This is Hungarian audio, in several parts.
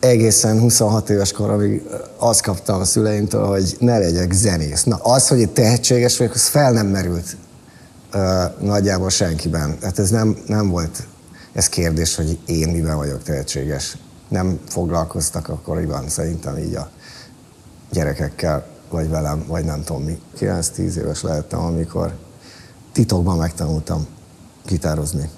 egészen 26 éves koromig azt kaptam a szüleimtől, hogy ne legyek zenész. Na, az, hogy tehetséges vagyok, az fel nem merült uh, nagyjából senkiben. Hát ez nem, nem volt ez kérdés, hogy én miben vagyok tehetséges. Nem foglalkoztak akkoriban szerintem így a gyerekekkel, vagy velem, vagy nem tudom mi. 9-10 éves lehettem, amikor titokban megtanultam gitározni.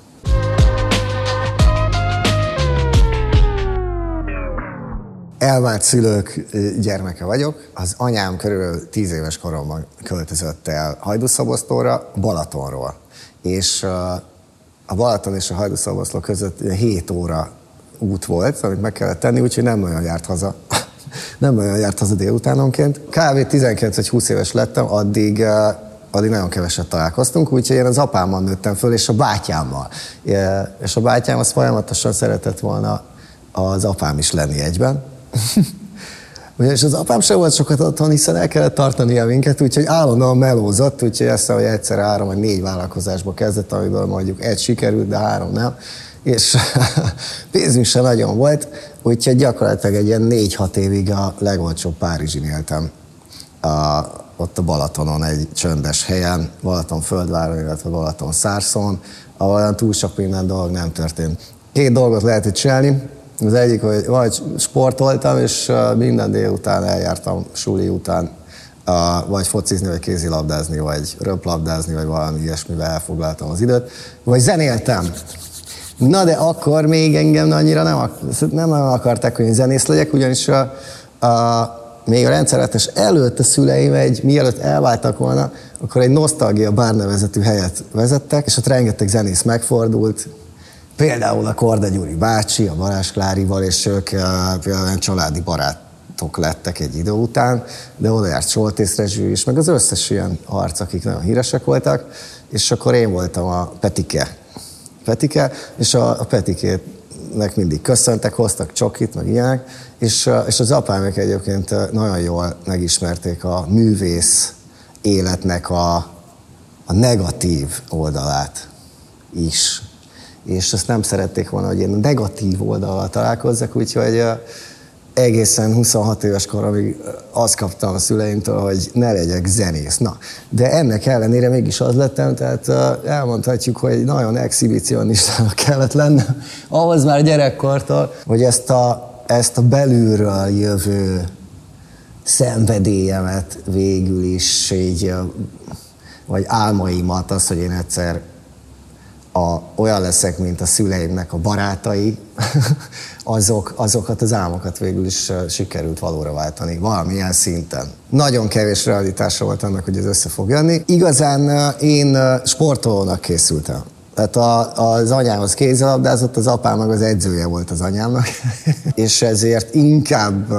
Elvált szülők gyermeke vagyok. Az anyám körülbelül 10 éves koromban költözött el Hajdúszobosztóra, Balatonról. És a Balaton és a Hajdúszoboszló között 7 óra út volt, amit meg kellett tenni, úgyhogy nem olyan járt haza. nem olyan járt haza délutánonként. Kb. 19 vagy 20 éves lettem, addig addig nagyon keveset találkoztunk, úgyhogy én az apámmal nőttem föl, és a bátyámmal. És a bátyám az folyamatosan szeretett volna az apám is lenni egyben. Ugyanis az apám sem volt sokat otthon, hiszen el kellett tartania minket, úgyhogy állandóan melózott, úgyhogy ezt hogy egyszer három vagy négy vállalkozásba kezdett, amiből mondjuk egy sikerült, de három nem. És pénzünk sem nagyon volt, úgyhogy gyakorlatilag egy ilyen négy-hat évig a legolcsóbb Párizsin éltem. A, ott a Balatonon egy csöndes helyen, Balaton földváron, illetve Balaton szárszon, ahol olyan túl sok minden dolog nem történt. Két dolgot lehet csinálni, az egyik, hogy vagy sportoltam, és minden délután eljártam suli után, vagy focizni, vagy kézilabdázni, vagy röplabdázni, vagy valami ilyesmivel elfoglaltam az időt, vagy zenéltem. Na de akkor még engem annyira nem, nem akarták, hogy én zenész legyek, ugyanis a, a, még a rendszeretes előtt a szüleim egy, mielőtt elváltak volna, akkor egy nosztalgia bárnevezetű helyet vezettek, és ott rengeteg zenész megfordult, Például a Korda Gyuri bácsi, a Balázs Klárival, és ők például családi barátok lettek egy idő után, de oda járt Soltész Rezső is, meg az összes ilyen arc, akik nagyon híresek voltak, és akkor én voltam a Petike. Petike, és a, a Petikének mindig köszöntek, hoztak csokit, meg ilyenek, és, és az apámék egyébként nagyon jól megismerték a művész életnek a, a negatív oldalát is és ezt nem szerették volna, hogy én negatív oldalal találkozzak, úgyhogy egészen 26 éves koromig azt kaptam a szüleimtől, hogy ne legyek zenész. Na, de ennek ellenére mégis az lettem, tehát elmondhatjuk, hogy nagyon exhibicionistának kellett lennem, ahhoz már gyerekkortól, hogy ezt a, ezt a belülről jövő szenvedélyemet végül is így, vagy álmaimat, az, hogy én egyszer a, olyan leszek, mint a szüleimnek a barátai, azok, azokat az álmokat végül is sikerült valóra váltani valamilyen szinten. Nagyon kevés realitása volt annak, hogy ez össze fog jönni. Igazán én sportolónak készültem. Tehát a, az anyám az kézilabdázott, az apám meg az edzője volt az anyámnak, és ezért inkább,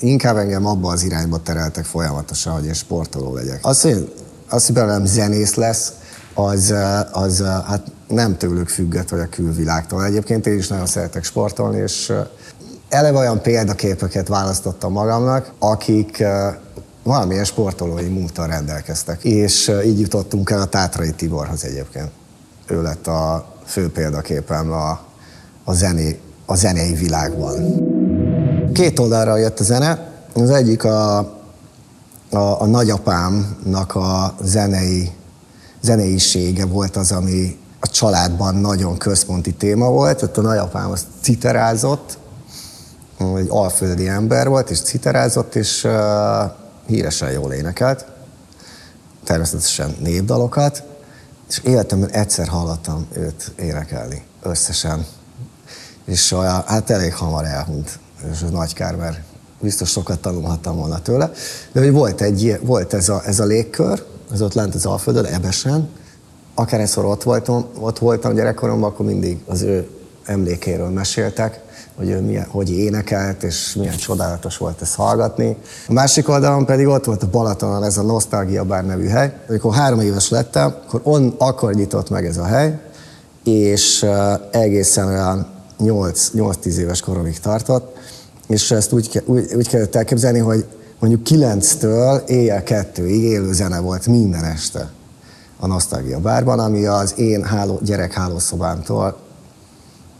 inkább engem abba az irányba tereltek folyamatosan, hogy én sportoló legyek. Az, hogy, az, hogy belőlem zenész lesz, az, az hát nem tőlük függött, vagy a külvilágtól. Egyébként én is nagyon szeretek sportolni, és eleve olyan példaképeket választottam magamnak, akik valamilyen sportolói múltal rendelkeztek. És így jutottunk el a Tátrai Tiborhoz egyébként. Ő lett a fő példaképem a, a, zené, a zenei világban. Két oldalra jött a zene. Az egyik a, a, a nagyapámnak a zenei zeneisége volt az, ami a családban nagyon központi téma volt. Ott a nagyapám az citerázott, egy alföldi ember volt, és citerázott, és uh, híresen jól énekelt. Természetesen népdalokat, és életemben egyszer hallottam őt énekelni, összesen. És uh, hát elég hamar elhunyt, és ez nagy kár, mert biztos sokat tanulhattam volna tőle. De hogy volt, egy, volt ez, a, ez a légkör, az ott lent az Alföldön, Ebesen, akárhányszor ott voltam, ott voltam gyerekkoromban, akkor mindig az ő emlékéről meséltek, hogy ő milyen, hogy énekelt, és milyen csodálatos volt ezt hallgatni. A másik oldalon pedig ott volt a Balatonon ez a Nostalgia Bar nevű hely. Amikor három éves lettem, akkor on, akkor nyitott meg ez a hely, és uh, egészen olyan 8-10 éves koromig tartott, és ezt úgy, úgy, úgy kellett elképzelni, hogy mondjuk 9-től éjjel 2-ig élő zene volt minden este a Nostalgia bárban, ami az én háló, gyerek hálószobámtól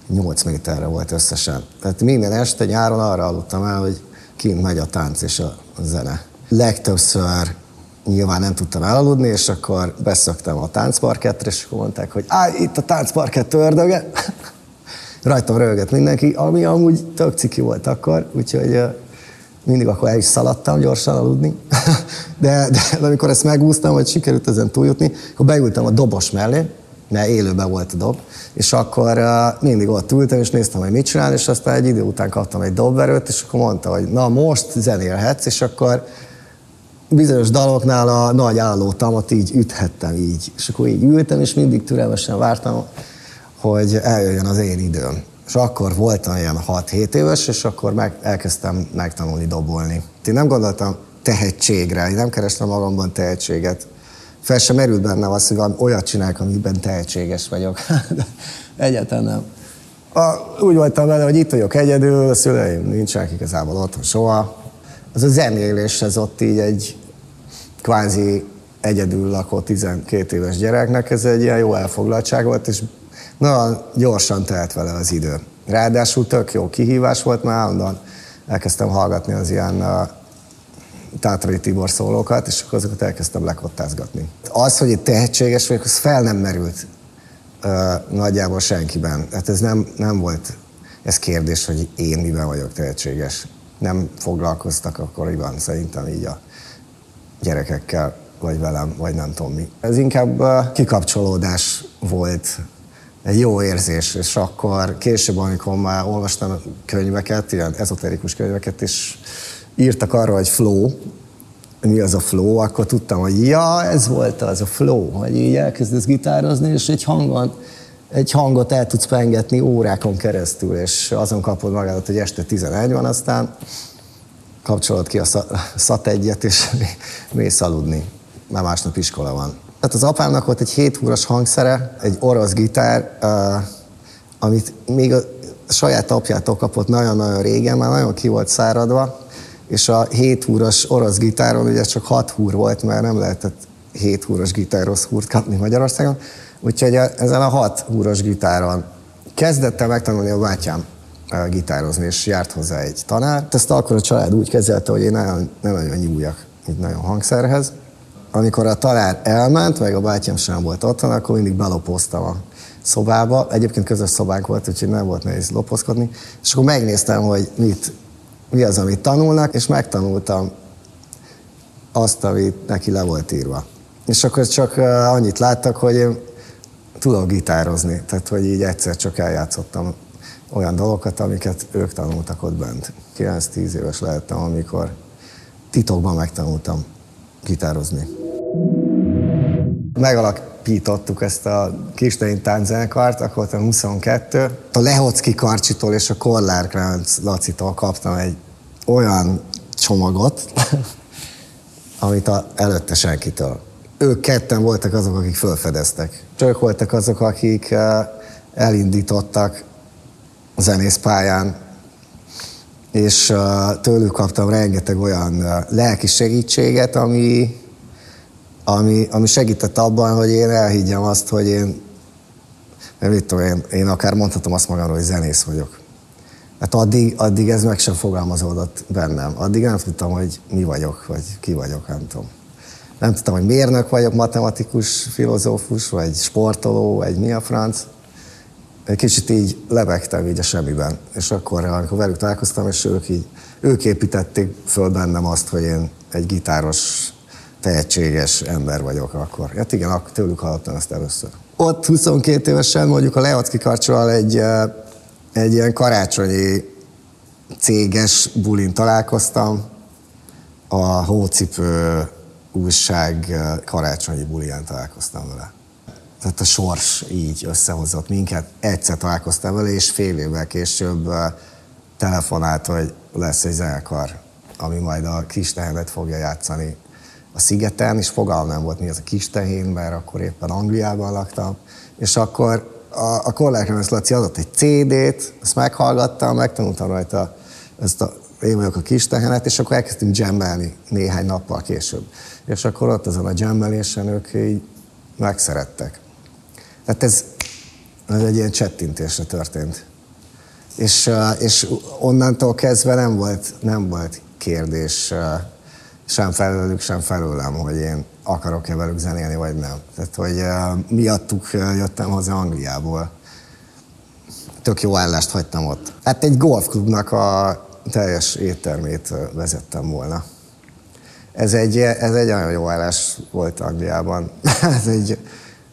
8 méterre volt összesen. Tehát minden este nyáron arra aludtam el, hogy kint megy a tánc és a zene. Legtöbbször nyilván nem tudtam elaludni, és akkor beszöktem a táncparkettre, és akkor mondták, hogy állj, itt a táncparkett ördöge. Rajtam rögött mindenki, ami amúgy tök ciki volt akkor, úgyhogy mindig akkor el is szaladtam gyorsan aludni. De, de amikor ezt megúsztam, hogy sikerült ezen túljutni, akkor beültem a dobos mellé, mert élőben volt a dob, és akkor uh, mindig ott ültem, és néztem, hogy mit csinál, és aztán egy idő után kaptam egy dobverőt, és akkor mondta, hogy na most zenélhetsz, és akkor bizonyos daloknál a nagy állótamat így üthettem így. És akkor így ültem, és mindig türelmesen vártam, hogy eljöjjön az én időm. És akkor voltam ilyen 6-7 éves, és akkor meg, elkezdtem megtanulni dobolni. Én nem gondoltam tehetségre, én nem kerestem magamban tehetséget. Fel sem merült bennem az, hogy olyat csinálok, amiben tehetséges vagyok. Egyáltalán nem. A, úgy voltam vele, hogy itt vagyok egyedül, a szüleim nincsenek igazából otthon soha. Az a zenélés, ez ott így egy kvázi egyedül lakó 12 éves gyereknek, ez egy ilyen jó elfoglaltság volt, és nagyon gyorsan telt vele az idő. Ráadásul tök jó kihívás volt, mert állandóan elkezdtem hallgatni az ilyen Tátrai Tibor szólókat, és akkor azokat elkezdtem lekottázgatni. Az, hogy itt tehetséges vagyok, az fel nem merült uh, nagyjából senkiben. Hát ez nem, nem volt ez kérdés, hogy én miben vagyok tehetséges. Nem foglalkoztak akkoriban szerintem így a gyerekekkel, vagy velem, vagy nem tudom mi. Ez inkább kikapcsolódás volt egy jó érzés, és akkor később, amikor már olvastam könyveket, ilyen ezoterikus könyveket, és írtak arra, hogy flow, mi az a flow, akkor tudtam, hogy ja, ez volt az a flow, hogy így elkezdesz gitározni, és egy hangon, egy hangot el tudsz pengetni órákon keresztül, és azon kapod magadat, hogy este 11 van, aztán kapcsolod ki a szat egyet, és mész aludni, mert másnap iskola van. Tehát az apámnak volt egy 7 húros hangszere, egy orosz gitár, uh, amit még a saját apjától kapott nagyon-nagyon régen, már nagyon ki volt száradva, és a 7 húros orosz gitáron ugye csak 6 húr volt, mert nem lehetett 7 húros gitáros húrt kapni Magyarországon, úgyhogy ezen a 6 húros gitáron kezdettem megtanulni a bátyám gitározni, és járt hozzá egy tanár. Ezt akkor a család úgy kezelte, hogy én nagyon, nem nagyon nyúljak így nagyon hangszerhez, amikor a talár elment, meg a bátyám sem volt otthon, akkor mindig belopoztam a szobába. Egyébként közös szobánk volt, úgyhogy nem volt nehéz lopozkodni. És akkor megnéztem, hogy mit, mi az, amit tanulnak, és megtanultam azt, amit neki le volt írva. És akkor csak annyit láttak, hogy én tudok gitározni, tehát hogy így egyszer csak eljátszottam olyan dolgokat, amiket ők tanultak ott bent. 9-10 éves lehettem, amikor titokban megtanultam gitározni. Megalapítottuk ezt a Kistein tánczenekart, akkor voltam 22. A Lehocki Karcsitól és a Korlár Kránc Lacitól kaptam egy olyan csomagot, amit a, előtte senkitől. Ők ketten voltak azok, akik felfedeztek. Ők voltak azok, akik eh, elindítottak zenészpályán, és eh, tőlük kaptam rengeteg olyan eh, lelki segítséget, ami, ami, ami segített abban, hogy én elhiggyem azt, hogy én, nem mit tudom, én, én akár mondhatom azt magamról, hogy zenész vagyok. Hát addig, addig ez meg sem fogalmazódott bennem. Addig nem tudtam, hogy mi vagyok, vagy ki vagyok, nem tudom. Nem tudtam, hogy mérnök vagyok, matematikus, filozófus, vagy sportoló, vagy mi a franc. Egy kicsit így lebegtem így a semmiben. És akkor, amikor velük találkoztam, és ők így, ők építették föl bennem azt, hogy én egy gitáros tehetséges ember vagyok akkor. Hát igen, tőlük hallottam ezt először. Ott 22 évesen mondjuk a Leocki Karcsal egy, egy ilyen karácsonyi céges bulin találkoztam, a Hócipő újság karácsonyi buliján találkoztam vele. Tehát a sors így összehozott minket. Egyszer találkoztam vele, és fél évvel később telefonált, hogy lesz egy zenekar, ami majd a kis tehenet fogja játszani a szigeten, és fogalmam nem volt, mi az a kis tehén, mert akkor éppen Angliában laktam. És akkor a, a Korlákremes Laci adott egy CD-t, ezt meghallgattam, megtanultam rajta ezt a én vagyok a kis tehenet, és akkor elkezdtünk jammelni néhány nappal később. És akkor ott azon a jammelésen ők így megszerettek. Tehát ez, ez egy ilyen csettintésre történt. És, és onnantól kezdve nem volt, nem volt kérdés sem felőlük, sem felőlem, hogy én akarok-e velük zenélni, vagy nem. Tehát, hogy miattuk jöttem haza Angliából. Tök jó állást hagytam ott. Hát egy golfklubnak a teljes éttermét vezettem volna. Ez egy, ez egy olyan jó állás volt Angliában. ez, egy,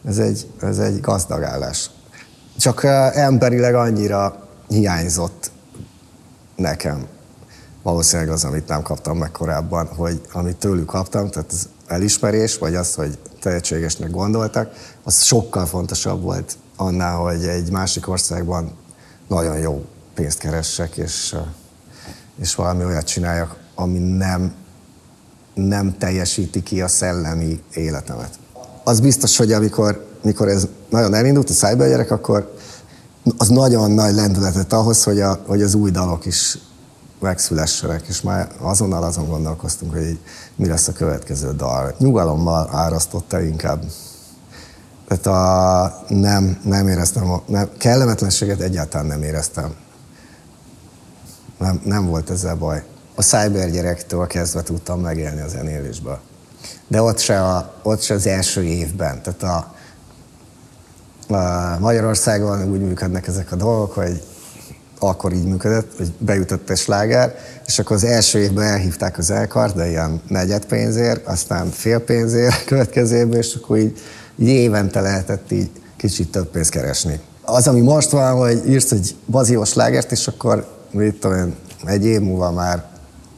ez, egy, ez egy gazdag állás. Csak emberileg annyira hiányzott nekem valószínűleg az, amit nem kaptam meg korábban, hogy amit tőlük kaptam, tehát az elismerés, vagy az, hogy tehetségesnek gondoltak, az sokkal fontosabb volt annál, hogy egy másik országban nagyon jó pénzt keressek, és, és valami olyat csináljak, ami nem, nem teljesíti ki a szellemi életemet. Az biztos, hogy amikor, amikor ez nagyon elindult, a cybergyerek, akkor az nagyon nagy lendületet ahhoz, hogy, a, hogy az új dalok is megszülessenek, és már azonnal azon gondolkoztunk, hogy mi lesz a következő dal. Nyugalommal árasztotta inkább. Tehát a, nem, nem éreztem, nem, kellemetlenséget egyáltalán nem éreztem. Nem, nem volt ezzel baj. A cyber gyerektől kezdve tudtam megélni a zenélésből. De ott se, a, ott se az első évben. Tehát a, a Magyarországon úgy működnek ezek a dolgok, hogy akkor így működött, hogy bejutott egy sláger, és akkor az első évben elhívták az elkart, de ilyen negyed pénzért, aztán fél pénzért következőben, és akkor így, így évente lehetett így kicsit több pénzt keresni. Az, ami most van, hogy írsz egy baziós slágert, és akkor mit tudom én, egy év múlva már,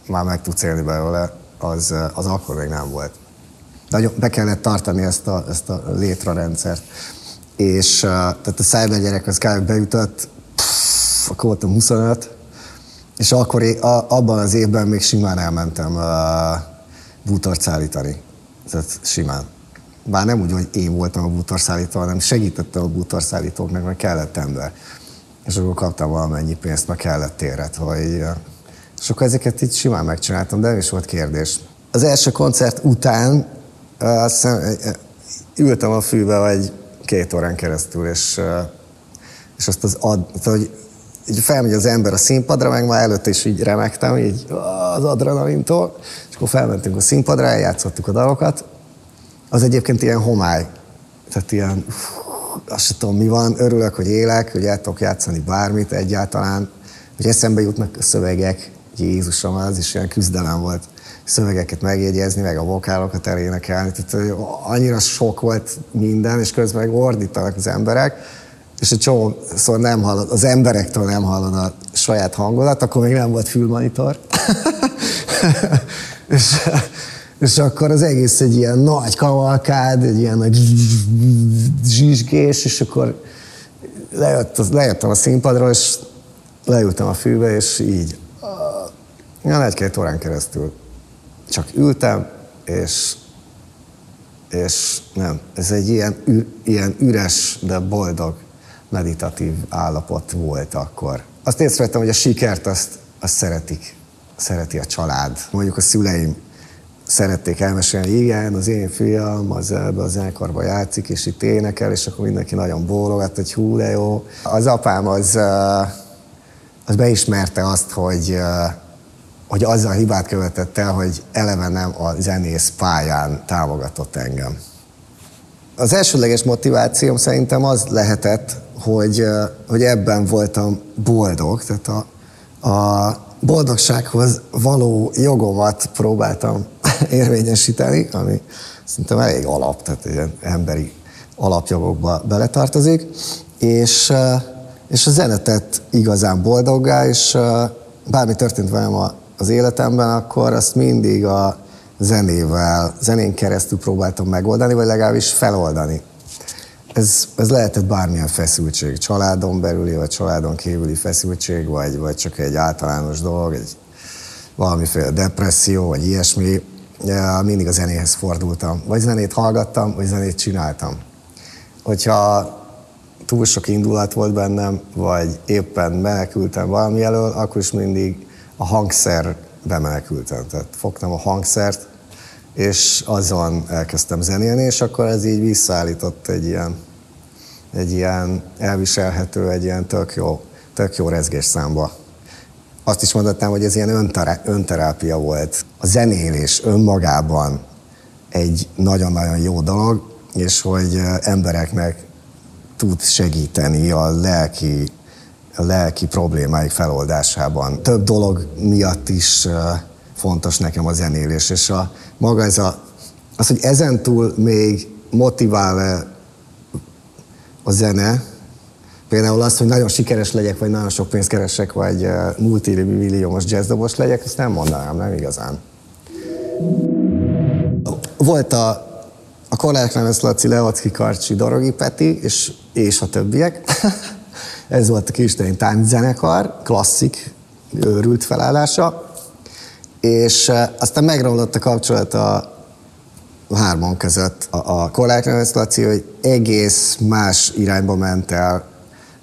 már meg tudsz élni belőle, az, az akkor még nem volt. Nagyon be kellett tartani ezt a, ezt a létrarendszert. És tehát a cyber gyerek az kb. beütött, akkor voltam 25, és akkor én, a, abban az évben még simán elmentem uh, bútort szállítani. Tehát simán. Bár nem úgy, hogy én voltam a bútorszállító, hanem segítettem a bútorszállítóknak, mert kellett ember. És akkor kaptam valamennyi pénzt, meg kellett téret, hogy... És akkor ezeket így simán megcsináltam, de nem is volt kérdés. Az első koncert után uh, ültem a fűbe vagy két órán keresztül, és, és azt az ad, hogy így felmegy az ember a színpadra, meg már előtte is így remektem, így az adrenalintól, és akkor felmentünk a színpadra, eljátszottuk a dalokat. Az egyébként ilyen homály, tehát ilyen, azt sem tudom mi van, örülök, hogy élek, hogy el tudok játszani bármit egyáltalán, hogy eszembe jutnak a szövegek, Jézusom, az is ilyen küzdelem volt. Szövegeket megjegyezni, meg a vokálokat elénekelni, tehát annyira sok volt minden, és közben meg ordítanak az emberek, és egy szóval nem hallod, az emberektől nem hallod a saját hangodat, akkor még nem volt fülmonitor. és, és akkor az egész egy ilyen nagy kavalkád, egy ilyen nagy zsizsgés, és akkor lejött, lejöttem a színpadról, és leültem a fűbe, és így ilyen egy-két órán keresztül csak ültem, és és nem, ez egy ilyen, ilyen üres, de boldog meditatív állapot volt akkor. Azt észrevettem, hogy a sikert azt, azt szeretik, szereti a család. Mondjuk a szüleim szerették elmesélni, igen, az én fiam az ebbe a zenekarba játszik, és itt énekel, és akkor mindenki nagyon bólogat, hogy hú, de jó. Az apám az, az beismerte azt, hogy, hogy azzal hibát követett el, hogy eleve nem a zenész pályán támogatott engem. Az elsődleges motivációm szerintem az lehetett, hogy, hogy ebben voltam boldog, tehát a, a boldogsághoz való jogomat próbáltam érvényesíteni, ami szerintem elég alap, tehát ilyen emberi alapjogokba beletartozik, és, és a zenetett igazán boldoggá, és bármi történt velem az életemben, akkor azt mindig a zenével, zenén keresztül próbáltam megoldani, vagy legalábbis feloldani ez, ez lehetett bármilyen feszültség, családon belüli, vagy családon kívüli feszültség, vagy, vagy csak egy általános dolog, egy valamiféle depresszió, vagy ilyesmi. Mindig a zenéhez fordultam. Vagy zenét hallgattam, vagy zenét csináltam. Hogyha túl sok indulat volt bennem, vagy éppen menekültem valami elől, akkor is mindig a hangszer bemenekültem. Tehát fogtam a hangszert, és azon elkezdtem zenélni, és akkor ez így visszaállított egy ilyen, egy ilyen elviselhető, egy ilyen tök jó tök jó rezgés számba. Azt is mondhatnám, hogy ez ilyen önterá- önterápia volt. A zenélés önmagában egy nagyon-nagyon jó dolog, és hogy embereknek tud segíteni a lelki, lelki problémáik feloldásában. Több dolog miatt is fontos nekem a zenélés, és a, maga ez a, az, hogy ezentúl még motivál a zene, például az, hogy nagyon sikeres legyek, vagy nagyon sok pénzt keresek, vagy multimilliómos jazzdobos legyek, ezt nem mondanám, nem igazán. Volt a, a Kollár Klemens Laci, Levacki Karcsi, Dorogi Peti, és, és a többiek. Ez volt a Kisdein tánczenekar, klasszik, őrült felállása. És aztán megromlott a kapcsolat a, hárman között. A, a Klemens Laci, hogy egész más irányba ment el,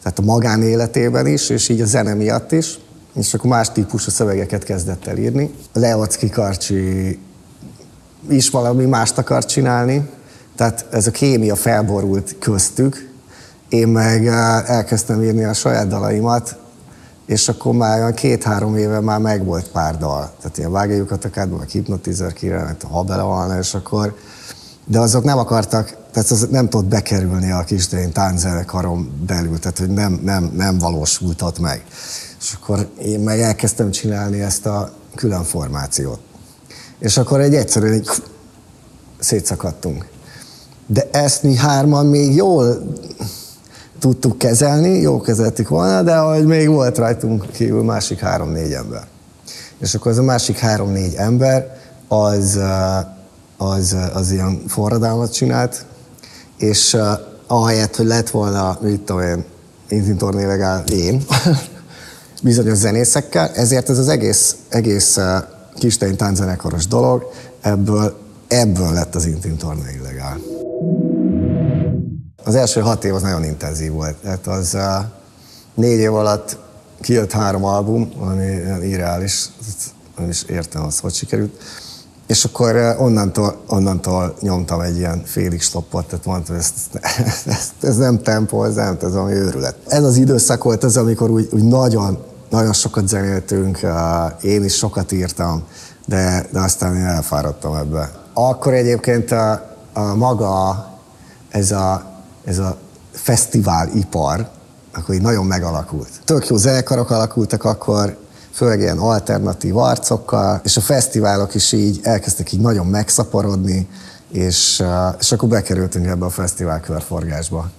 tehát a magánéletében is, és így a zene miatt is és akkor más típusú szövegeket kezdett el írni. Leocki Karcsi is valami mást akar csinálni, tehát ez a kémia felborult köztük, én meg eh, elkezdtem írni a saját dalaimat, és akkor már olyan két-három éve már megvolt pár dal. Tehát ilyen vágáljukat akárban, meg hipnotizer királnak, ha belevalna, és akkor... De azok nem akartak, tehát az nem tudott bekerülni a kisdén tánczenekarom belül, tehát hogy nem, nem, nem valósult ott meg. És akkor én meg elkezdtem csinálni ezt a külön formációt. És akkor egy egyszerűen egy szétszakadtunk. De ezt mi hárman még jól tudtuk kezelni, jó kezeltük volna, de hogy még volt rajtunk kívül másik három-négy ember. És akkor az a másik három-négy ember az, az, az ilyen forradalmat csinált, és ahelyett, hogy lett volna, mit tudom én, Intin én, bizonyos zenészekkel, ezért ez az egész, egész Kistein tánczenekaros dolog, ebből, ebből lett az Intim torna illegál. Az első hat év az nagyon intenzív volt. Tehát az négy év alatt kijött három album, ami irreális, nem is értem azt, hogy sikerült. És akkor onnantól, onnantól nyomtam egy ilyen félig stoppot, tehát mondtam, ez, ez, ez nem tempó, ez nem, ez valami őrület. Ez az időszak volt az, amikor úgy, úgy nagyon, nagyon sokat zenéltünk, én is sokat írtam, de, de aztán én elfáradtam ebbe. Akkor egyébként a, a maga ez a, ez a fesztiválipar, akkor így nagyon megalakult. Tök jó zenekarok alakultak akkor, főleg ilyen alternatív arcokkal, és a fesztiválok is így elkezdtek így nagyon megszaporodni, és, és akkor bekerültünk ebbe a fesztivál körforgásba.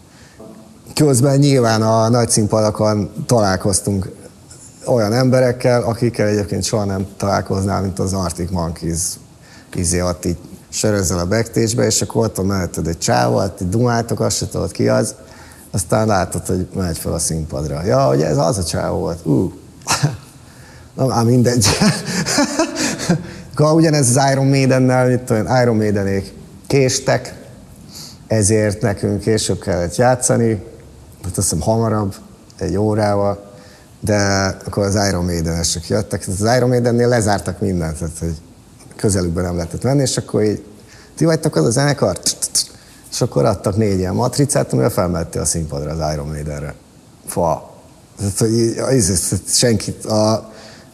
Közben nyilván a nagy színpadokon találkoztunk olyan emberekkel, akikkel egyébként soha nem találkoznál, mint az Arctic Monkeys izé ott így sörözzel a backstage és akkor ott van melletted egy csávó, így dumáltok, azt se tudod ki az, aztán látod, hogy megy fel a színpadra. Ja, hogy ez az a csávó volt. Ú, na már mindegy. ugyanez az Iron Maidennel, mit tudom, Iron Maidenék késtek, ezért nekünk később kellett játszani, hát azt hiszem hamarabb, egy órával, de akkor az Iron Maiden-esek jöttek. Az Iron Maidennél lezártak mindent, tehát hogy közelükben nem lehetett menni, és akkor így, ti vagytok az a zenekar? És akkor adtak négy ilyen matricát, amivel felmette a színpadra az Iron Maidenre. Fa. Senkit, a,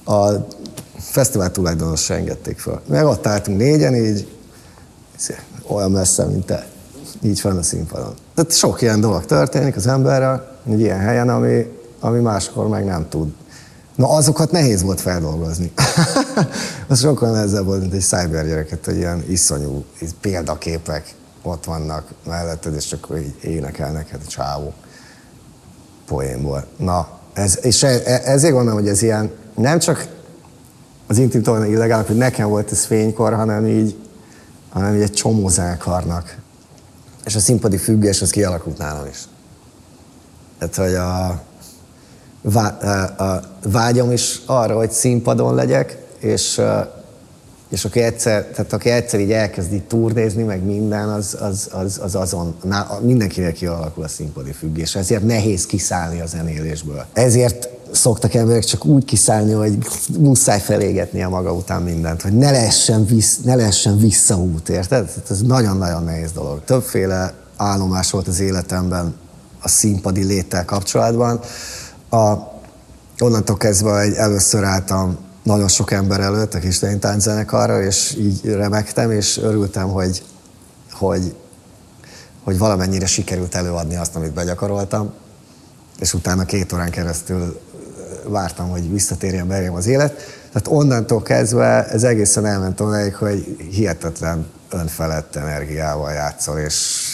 a fesztivál tulajdonos se engedték fel. Meg ott álltunk négyen, így olyan messze, mint te. Így van a színpadon. Tehát sok ilyen dolog történik az emberrel, egy ilyen helyen, ami, ami máskor meg nem tud. Na azokat nehéz volt feldolgozni. az sokkal nehezebb volt, mint egy cybergyereket, hogy ilyen iszonyú példaképek ott vannak melletted, és akkor így énekel neked a csávó poénból. Na, ez, és e, e, ezért gondolom, hogy ez ilyen nem csak az intim torna illegális, hogy nekem volt ez fénykor, hanem így, hanem így egy csomó zenekarnak. És a színpadi függés az kialakult nálam is. Tehát, hogy a, vágyom is arra, hogy színpadon legyek, és, és aki egyszer, tehát aki egyszer így elkezd így turnézni, meg minden, az, az, az, az azon, mindenkinek kialakul a színpadi függés. Ezért nehéz kiszállni a zenélésből. Ezért szoktak emberek csak úgy kiszállni, hogy muszáj felégetni a maga után mindent, hogy ne lehessen, vissz, ne lehessen visszaút, érted? Ez nagyon-nagyon nehéz dolog. Többféle állomás volt az életemben a színpadi léttel kapcsolatban a, onnantól kezdve, hogy először álltam nagyon sok ember előtt a kis tánczenekarra, és így remektem, és örültem, hogy, hogy, hogy valamennyire sikerült előadni azt, amit begyakoroltam, és utána két órán keresztül vártam, hogy visszatérjen belém az élet. Tehát onnantól kezdve ez egészen elment odáig, hogy hihetetlen önfelett energiával játszol, és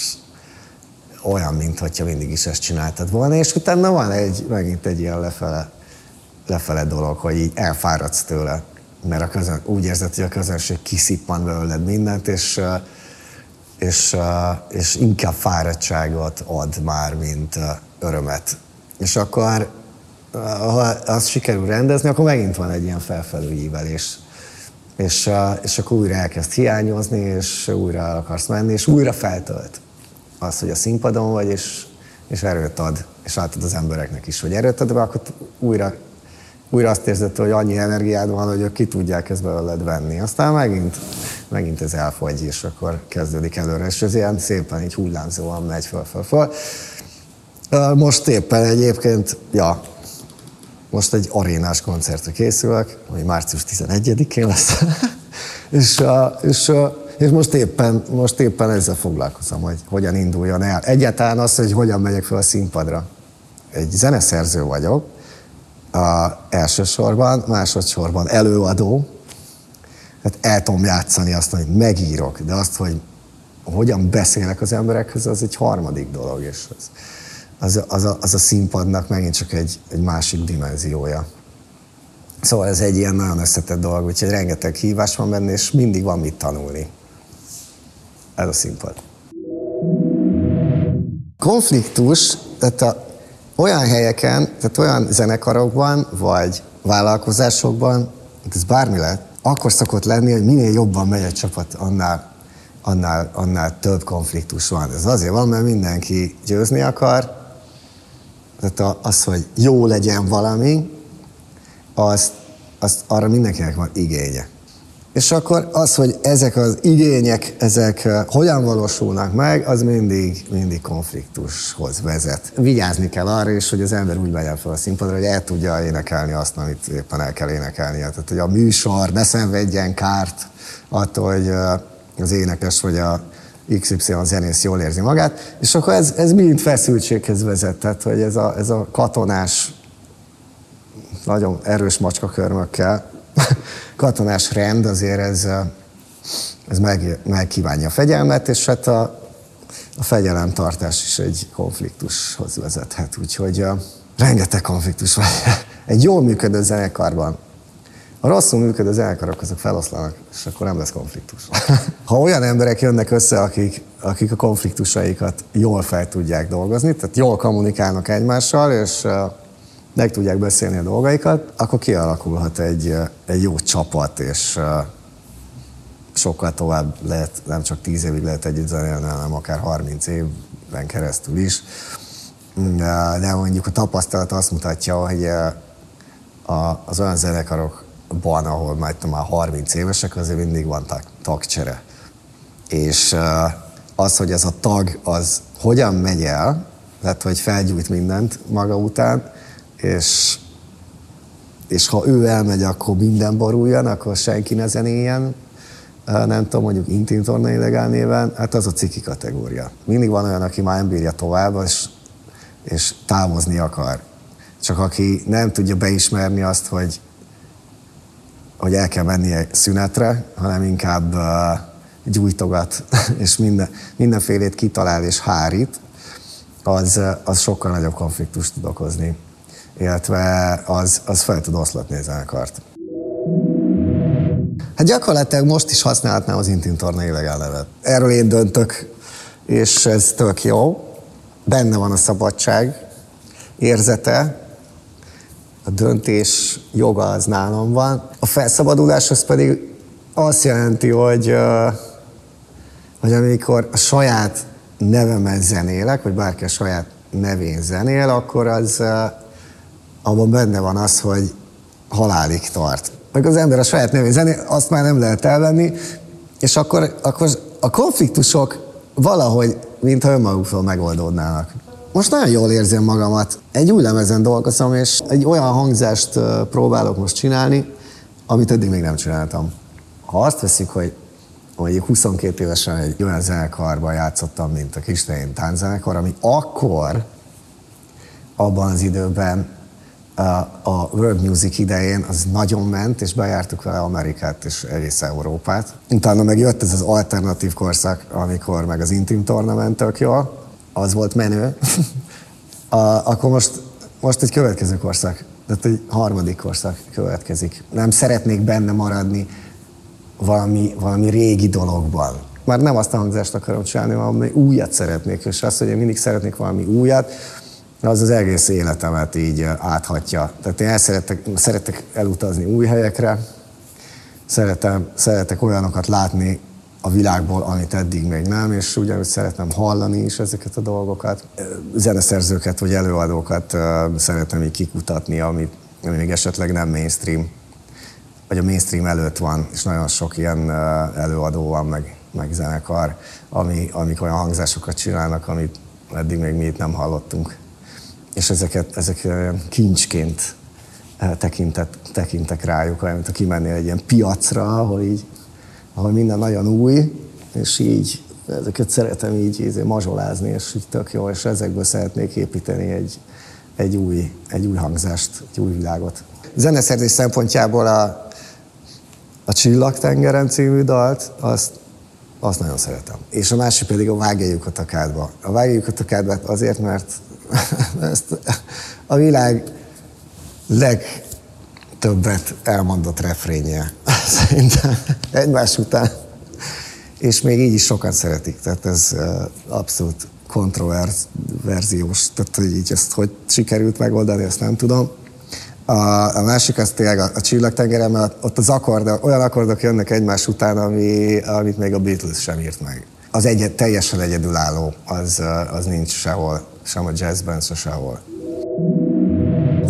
olyan, mintha mindig is ezt csináltad volna, és utána van egy, megint egy ilyen lefele, lefele dolog, hogy így elfáradsz tőle, mert a közön, úgy érzed, hogy a közönség kiszippan belőled mindent, és, és, és inkább fáradtságot ad már, mint örömet. És akkor, ha azt sikerül rendezni, akkor megint van egy ilyen felfelő ívelés. És, és akkor újra elkezd hiányozni, és újra akarsz menni, és újra feltölt az, hogy a színpadon vagy, és, és erőt ad, és átad az embereknek is, hogy erőt ad, de akkor újra, újra azt érzed, hogy annyi energiád van, hogy ők ki tudják ezt belőled venni. Aztán megint, megint ez elfogy, és akkor kezdődik előre, és ez ilyen szépen így hullámzóan megy föl, föl, föl. Most éppen egyébként, ja, most egy arénás koncertre készülök, ami március 11-én lesz, és, és és most éppen, most éppen ezzel foglalkozom, hogy hogyan induljon el. Egyáltalán az, hogy hogyan megyek fel a színpadra. Egy zeneszerző vagyok, a elsősorban, másodszorban előadó, tehát el tudom játszani azt, hogy megírok, de azt, hogy hogyan beszélek az emberekhez, az egy harmadik dolog, és az, az, az, a, az a színpadnak megint csak egy, egy másik dimenziója. Szóval ez egy ilyen nagyon összetett dolog, úgyhogy rengeteg hívás van benne, és mindig van mit tanulni ez a színpad. Konfliktus, tehát a, olyan helyeken, tehát olyan zenekarokban, vagy vállalkozásokban, ez bármi lehet, akkor szokott lenni, hogy minél jobban megy egy csapat, annál, annál, annál több konfliktus van. Ez azért van, mert mindenki győzni akar, tehát az, hogy jó legyen valami, az, az arra mindenkinek van igénye. És akkor az, hogy ezek az igények, ezek hogyan valósulnak meg, az mindig, mindig konfliktushoz vezet. Vigyázni kell arra is, hogy az ember úgy vegyen fel a színpadra, hogy el tudja énekelni azt, amit éppen el kell énekelnie. Tehát, hogy a műsor ne szenvedjen kárt attól, hogy az énekes vagy a XY zenész jól érzi magát, és akkor ez, ez mind feszültséghez vezet, tehát hogy ez a, ez a katonás, nagyon erős macskakörmökkel katonás rend azért ez, ez meg, megkívánja a fegyelmet, és hát a, a fegyelemtartás is egy konfliktushoz vezethet. Úgyhogy uh, rengeteg konfliktus van. Egy jól működő zenekarban a rosszul működő zenekarok azok feloszlanak, és akkor nem lesz konfliktus. ha olyan emberek jönnek össze, akik, akik a konfliktusaikat jól fel tudják dolgozni, tehát jól kommunikálnak egymással, és meg tudják beszélni a dolgaikat, akkor kialakulhat egy, egy jó csapat, és sokkal tovább lehet, nem csak tíz évig lehet együtt zenélni, hanem akár 30 évben keresztül is. De mondjuk a tapasztalat azt mutatja, hogy az olyan zenekarokban, ahol már, már 30 évesek, azért mindig van tag, tagcsere. És az, hogy ez a tag az hogyan megy el, tehát hogy felgyújt mindent maga után, és, és ha ő elmegy, akkor minden boruljon, akkor senki ne zenéljen, nem tudom, mondjuk intim illegál néven, hát az a ciki kategória. Mindig van olyan, aki már nem bírja tovább, és, és távozni akar. Csak aki nem tudja beismerni azt, hogy, hogy el kell menni egy szünetre, hanem inkább gyújtogat, és minden, mindenfélét kitalál és hárít, az, az sokkal nagyobb konfliktust tud okozni illetve az, az fel tud oszlatni a zenekart. Hát gyakorlatilag most is használhatnám az Intim Torna illegál nevet. Erről én döntök, és ez tök jó. Benne van a szabadság érzete, a döntés joga az nálam van. A felszabadulás az pedig azt jelenti, hogy, hogy amikor a saját nevemet zenélek, vagy bárki a saját nevén zenél, akkor az, abban benne van az, hogy halálig tart. Meg az ember a saját nevén zené, azt már nem lehet elvenni, és akkor, akkor a konfliktusok valahogy, mintha önmaguktól megoldódnának. most nagyon jól érzem magamat. Egy új lemezen dolgozom, és egy olyan hangzást próbálok most csinálni, amit eddig még nem csináltam. Ha azt veszik, hogy mondjuk 22 évesen egy olyan zenekarban játszottam, mint a Kistelén tánczenekar, ami akkor, abban az időben a World Music idején az nagyon ment, és bejártuk vele Amerikát és egész Európát. Utána meg jött ez az alternatív korszak, amikor meg az Intim Tournament tök jól, az volt menő. a, akkor most, most egy következő korszak, tehát egy harmadik korszak következik. Nem szeretnék benne maradni valami, valami régi dologban. Már nem azt a hangzást akarom csinálni, hanem újat szeretnék, és azt, hogy én mindig szeretnék valami újat, az az egész életemet így áthatja. Tehát én el szeretek, szeretek elutazni új helyekre, szeretem, szeretek olyanokat látni a világból, amit eddig még nem, és ugyanúgy szeretem hallani is ezeket a dolgokat. Zeneszerzőket vagy előadókat szeretem így kikutatni, amit, ami még esetleg nem mainstream, vagy a mainstream előtt van, és nagyon sok ilyen előadó van, meg, meg zenekar, ami, amik olyan hangzásokat csinálnak, amit eddig még mi itt nem hallottunk és ezeket, ezek kincsként tekintet, tekintek rájuk, olyan, mint ha kimennél egy ilyen piacra, ahol így, ahol minden nagyon új, és így ezeket szeretem így, így mazsolázni, és így tök jó, és ezekből szeretnék építeni egy, egy, új, egy új hangzást, egy új világot. Zeneszerzés szempontjából a, a Csillagtengeren című dalt, azt, azt nagyon szeretem. És a másik pedig a Vágjeljuk a takádba. A Vágjeljuk a takádba azért, mert ezt a világ legtöbbet elmondott refrénje szerintem egymás után. És még így is sokan szeretik, tehát ez abszolút kontroverziós, tehát hogy így ezt hogy sikerült megoldani, ezt nem tudom. A, a másik az tényleg a, a csillagtengeren, mert ott az akkord, olyan akkordok jönnek egymás után, ami, amit még a Beatles sem írt meg. Az egy, teljesen egyedülálló, az, az nincs sehol sem a jazzben, se sehol.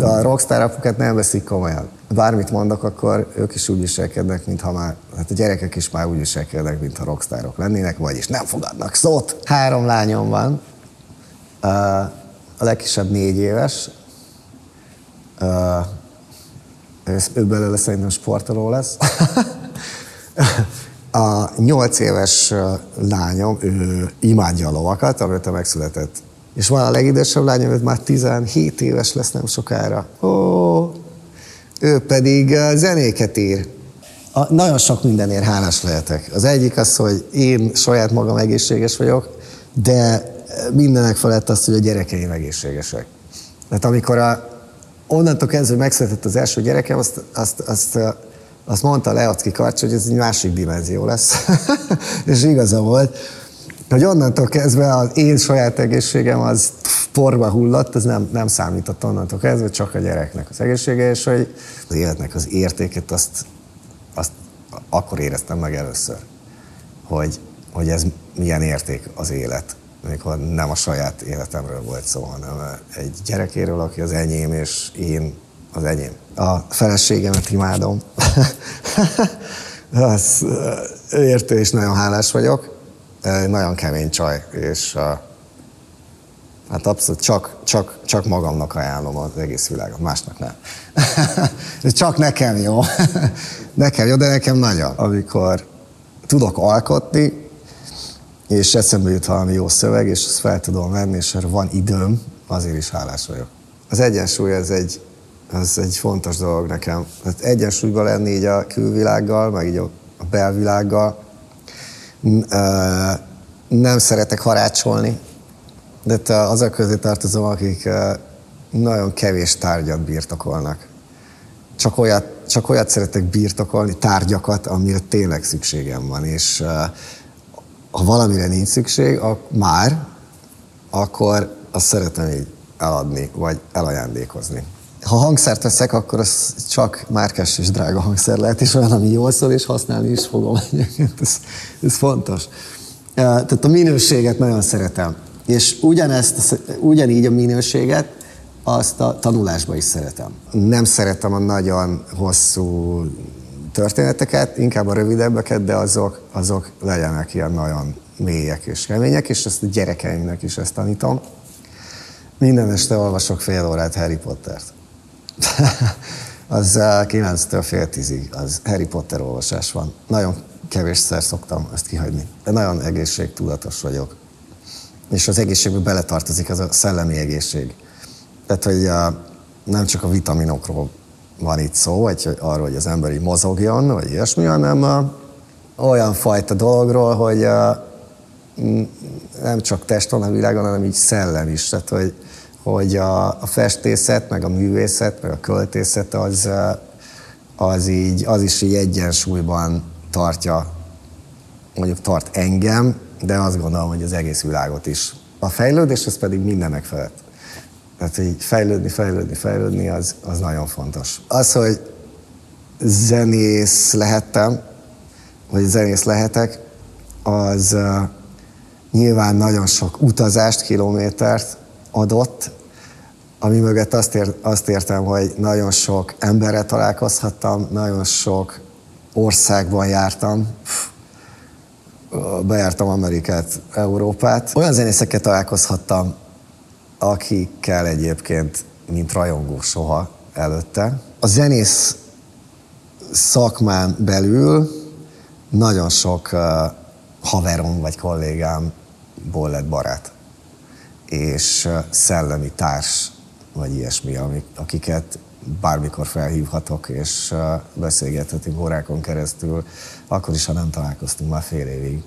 A rockstar apukat nem veszik komolyan. Bármit mondok, akkor ők is úgy viselkednek, mintha már, hát a gyerekek is már úgy viselkednek, mintha rockstarok lennének, vagyis nem fogadnak szót. Három lányom van, a legkisebb négy éves, ő belőle szerintem sportoló lesz. A nyolc éves lányom, ő imádja a lovakat, amit megszületett és van a legidősebb lányom, ő már 17 éves lesz nem sokára. Ó, ő pedig zenéket ír. A, nagyon sok mindenért hálás lehetek. Az egyik az, hogy én saját magam egészséges vagyok, de mindenek felett az, hogy a gyerekeim egészségesek. Tehát amikor a, onnantól kezdve megszületett az első gyerekem, azt, azt, azt, azt mondta Leocki Karcs, hogy ez egy másik dimenzió lesz. és igaza volt hogy onnantól kezdve az én saját egészségem az porba hullott, ez nem, nem számított onnantól kezdve, csak a gyereknek az egészsége, és hogy az életnek az értékét azt, azt akkor éreztem meg először, hogy, hogy ez milyen érték az élet, amikor nem a saját életemről volt szó, hanem egy gyerekéről, aki az enyém, és én az enyém. A feleségemet imádom. az, értő és nagyon hálás vagyok nagyon kemény csaj, és hát abszolút csak, csak, csak magamnak ajánlom az egész világot, másnak nem. csak nekem jó. nekem jó, de nekem nagyon. Amikor tudok alkotni, és eszembe jut valami jó szöveg, és azt fel tudom venni, és van időm, azért is hálás vagyok. Az egyensúly ez egy, az egy fontos dolog nekem. Hát egyensúlyban lenni így a külvilággal, meg így a belvilággal, nem szeretek harácsolni, de azok közé tartozom, akik nagyon kevés tárgyat birtokolnak. Csak olyat, csak olyat szeretek birtokolni, tárgyakat, amire tényleg szükségem van, és ha valamire nincs szükség, ak- már, akkor azt szeretem így eladni, vagy elajándékozni. Ha hangszert veszek, akkor az csak márkás és drága hangszer lehet, és olyan, ami jól szól, és használni is fogom. ez, ez fontos. Tehát a minőséget nagyon szeretem. És ugyanezt, ugyanígy a minőséget, azt a tanulásba is szeretem. Nem szeretem a nagyon hosszú történeteket, inkább a rövidebbeket, de azok, azok legyenek ilyen nagyon mélyek és kemények, és ezt a gyerekeimnek is ezt tanítom. Minden este olvasok fél órát Harry Pottert. az 9-től fél tízig, az Harry Potter olvasás van. Nagyon kevésszer szoktam ezt kihagyni. De nagyon egészségtudatos vagyok. És az egészségbe beletartozik az a szellemi egészség. Tehát, hogy a, nem csak a vitaminokról van itt szó, vagy arról, hogy az ember így mozogjon, vagy ilyesmi, hanem a, olyan fajta dologról, hogy nem csak test van a világon, hanem így szellem is. Tehát, hogy, hogy a, a festészet, meg a művészet, meg a költészet az, az, így, az is így egyensúlyban tartja, mondjuk tart engem, de azt gondolom, hogy az egész világot is. A fejlődés az pedig mindenek felett. Tehát, hogy fejlődni, fejlődni, fejlődni, az, az nagyon fontos. Az, hogy zenész lehettem, vagy zenész lehetek, az uh, nyilván nagyon sok utazást, kilométert adott, ami mögött azt, ér, azt értem, hogy nagyon sok emberrel találkozhattam, nagyon sok országban jártam, bejártam Amerikát, Európát. Olyan zenészekkel találkozhattam, akikkel egyébként, mint rajongó soha előtte. A zenész szakmán belül nagyon sok haverom vagy kollégámból lett barát, és szellemi társ, vagy ilyesmi, amik, akiket bármikor felhívhatok, és beszélgethetünk órákon keresztül, akkor is, ha nem találkoztunk már fél évig.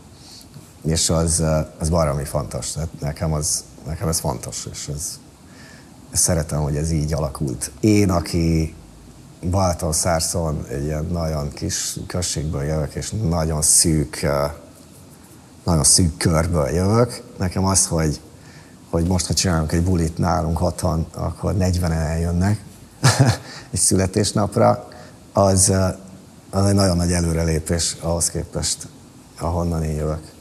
És az, az baromi fontos. Tehát nekem, az, nekem ez fontos, és ez, szeretem, hogy ez így alakult. Én, aki Balaton-Szárszon egy ilyen nagyon kis községből jövök, és nagyon szűk, nagyon szűk körből jövök. Nekem az, hogy, hogy most, ha csinálunk egy bulit nálunk otthon, akkor 40-en eljönnek egy születésnapra, az, az egy nagyon nagy előrelépés ahhoz képest, ahonnan én jövök.